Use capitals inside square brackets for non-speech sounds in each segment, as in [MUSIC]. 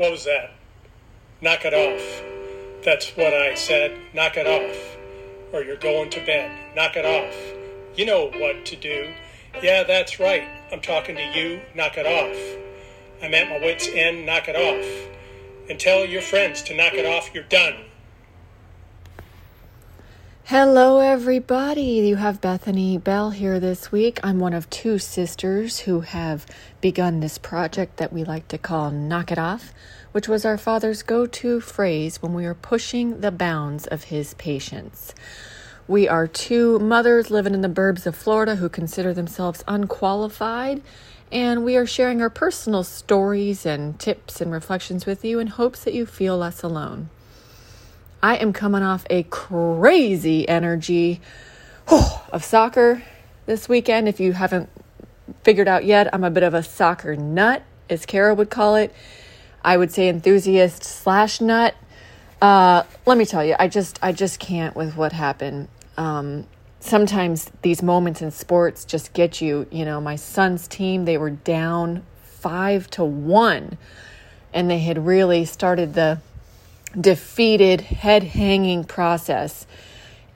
What was that? Knock it off. That's what I said. Knock it off. Or you're going to bed. Knock it off. You know what to do. Yeah, that's right. I'm talking to you. Knock it off. I'm at my wits' end. Knock it off. And tell your friends to knock it off. You're done. Hello, everybody. You have Bethany Bell here this week. I'm one of two sisters who have begun this project that we like to call Knock It Off, which was our father's go to phrase when we were pushing the bounds of his patience. We are two mothers living in the burbs of Florida who consider themselves unqualified, and we are sharing our personal stories and tips and reflections with you in hopes that you feel less alone. I am coming off a crazy energy of soccer this weekend. If you haven't figured out yet, I'm a bit of a soccer nut, as Kara would call it. I would say enthusiast slash nut. Uh, let me tell you, I just I just can't with what happened. Um, sometimes these moments in sports just get you. You know, my son's team they were down five to one, and they had really started the defeated, head hanging process.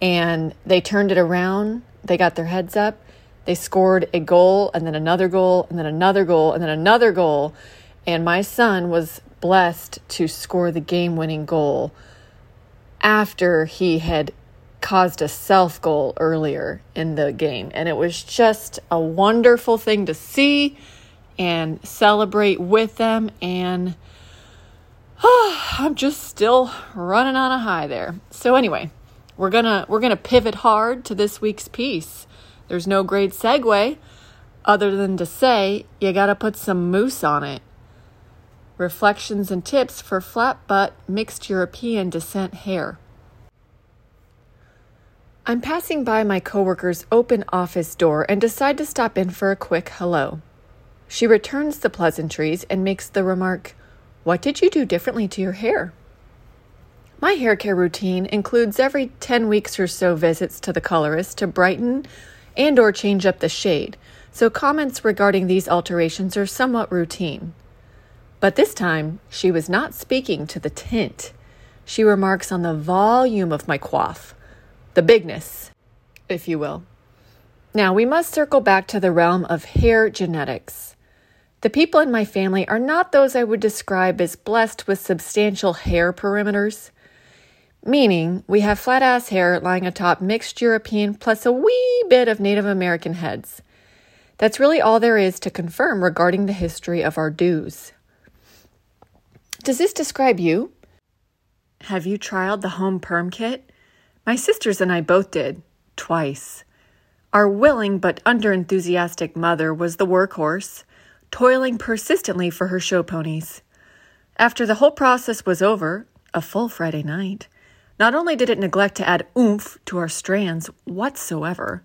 And they turned it around. They got their heads up. They scored a goal and then another goal and then another goal and then another goal. And my son was blessed to score the game winning goal after he had caused a self goal earlier in the game. And it was just a wonderful thing to see and celebrate with them. And [SIGHS] I'm just still running on a high there. So anyway, we're gonna we're gonna pivot hard to this week's piece. There's no great segue other than to say you gotta put some mousse on it. Reflections and tips for flat butt mixed European descent hair. I'm passing by my coworker's open office door and decide to stop in for a quick hello. She returns the pleasantries and makes the remark, what did you do differently to your hair? My hair care routine includes every 10 weeks or so visits to the colorist to brighten and or change up the shade. So comments regarding these alterations are somewhat routine. But this time, she was not speaking to the tint. She remarks on the volume of my coif, the bigness, if you will. Now, we must circle back to the realm of hair genetics. The people in my family are not those I would describe as blessed with substantial hair perimeters, meaning we have flat ass hair lying atop mixed European plus a wee bit of Native American heads. That's really all there is to confirm regarding the history of our dews. Does this describe you? Have you trialed the home perm kit? My sisters and I both did, twice. Our willing but underenthusiastic mother was the workhorse toiling persistently for her show ponies. After the whole process was over, a full Friday night, not only did it neglect to add oomph to our strands whatsoever,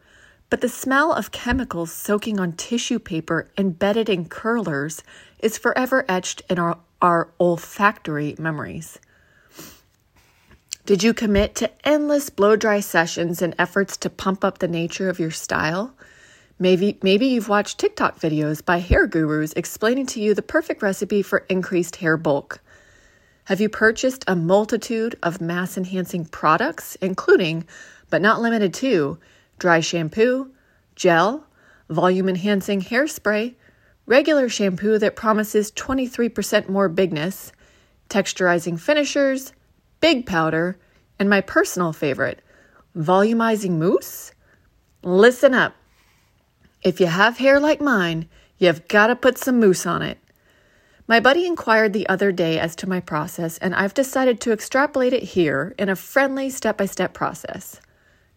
but the smell of chemicals soaking on tissue paper embedded in curlers is forever etched in our, our olfactory memories. Did you commit to endless blow dry sessions and efforts to pump up the nature of your style? Maybe, maybe you've watched TikTok videos by hair gurus explaining to you the perfect recipe for increased hair bulk. Have you purchased a multitude of mass enhancing products, including, but not limited to, dry shampoo, gel, volume enhancing hairspray, regular shampoo that promises 23% more bigness, texturizing finishers, big powder, and my personal favorite, volumizing mousse? Listen up. If you have hair like mine, you've got to put some mousse on it. My buddy inquired the other day as to my process, and I've decided to extrapolate it here in a friendly step by step process.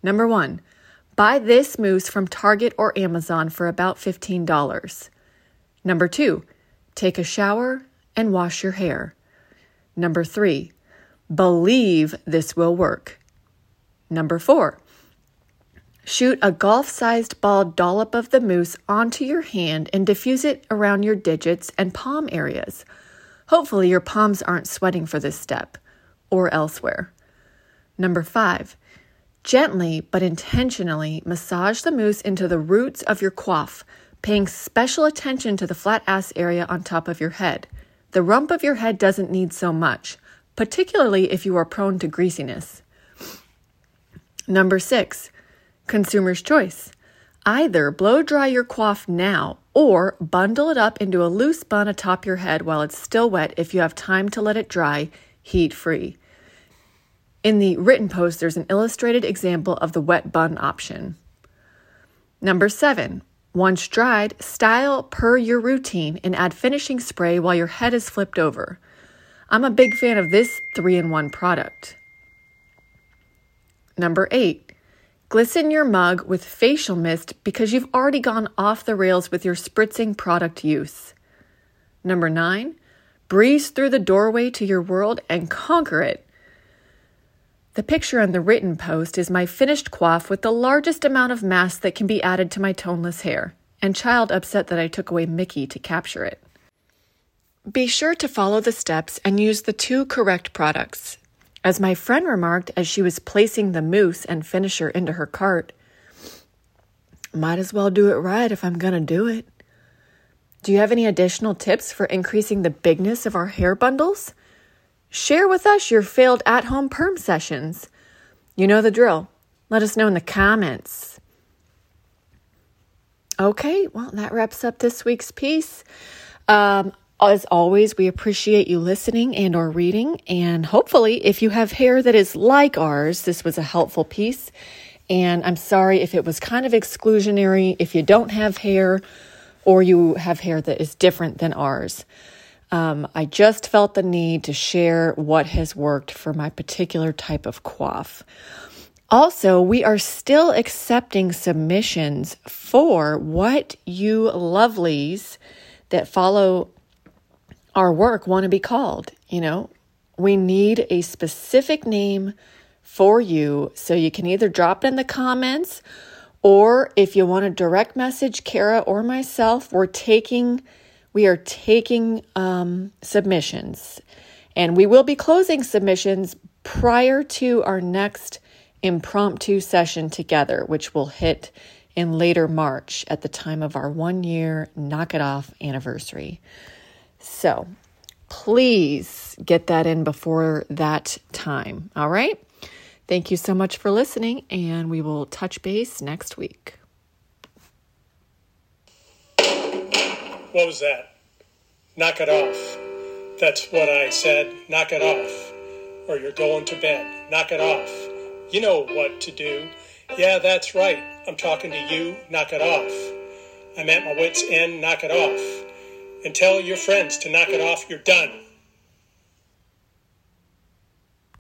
Number one, buy this mousse from Target or Amazon for about $15. Number two, take a shower and wash your hair. Number three, believe this will work. Number four, Shoot a golf sized ball dollop of the mousse onto your hand and diffuse it around your digits and palm areas. Hopefully, your palms aren't sweating for this step or elsewhere. Number five, gently but intentionally massage the mousse into the roots of your coif, paying special attention to the flat ass area on top of your head. The rump of your head doesn't need so much, particularly if you are prone to greasiness. Number six, consumer's choice. Either blow dry your coif now or bundle it up into a loose bun atop your head while it's still wet if you have time to let it dry, heat free. In the written post, there's an illustrated example of the wet bun option. Number seven, once dried, style per your routine and add finishing spray while your head is flipped over. I'm a big fan of this three in one product. Number eight, glisten your mug with facial mist because you've already gone off the rails with your spritzing product use. Number nine, breeze through the doorway to your world and conquer it. The picture on the written post is my finished coif with the largest amount of mass that can be added to my toneless hair, and child upset that I took away Mickey to capture it. Be sure to follow the steps and use the two correct products. As my friend remarked as she was placing the mousse and finisher into her cart, might as well do it right if I'm going to do it. Do you have any additional tips for increasing the bigness of our hair bundles? Share with us your failed at home perm sessions. You know the drill. Let us know in the comments. Okay, well, that wraps up this week's piece. Um, as always, we appreciate you listening and or reading. And hopefully, if you have hair that is like ours, this was a helpful piece. And I'm sorry if it was kind of exclusionary if you don't have hair or you have hair that is different than ours. Um, I just felt the need to share what has worked for my particular type of coif. Also, we are still accepting submissions for what you lovelies that follow our work want to be called. You know, we need a specific name for you so you can either drop it in the comments or if you want to direct message Kara or myself, we're taking we are taking um, submissions and we will be closing submissions prior to our next impromptu session together, which will hit in later March at the time of our one year knock it off anniversary. So please get that in before that time. All right. Thank you so much for listening, and we will touch base next week. What was that? Knock it off. That's what I said. Knock it off. Or you're going to bed. Knock it off. You know what to do. Yeah, that's right. I'm talking to you. Knock it off. I'm at my wit's end. Knock it off. And tell your friends to knock it off. You're done.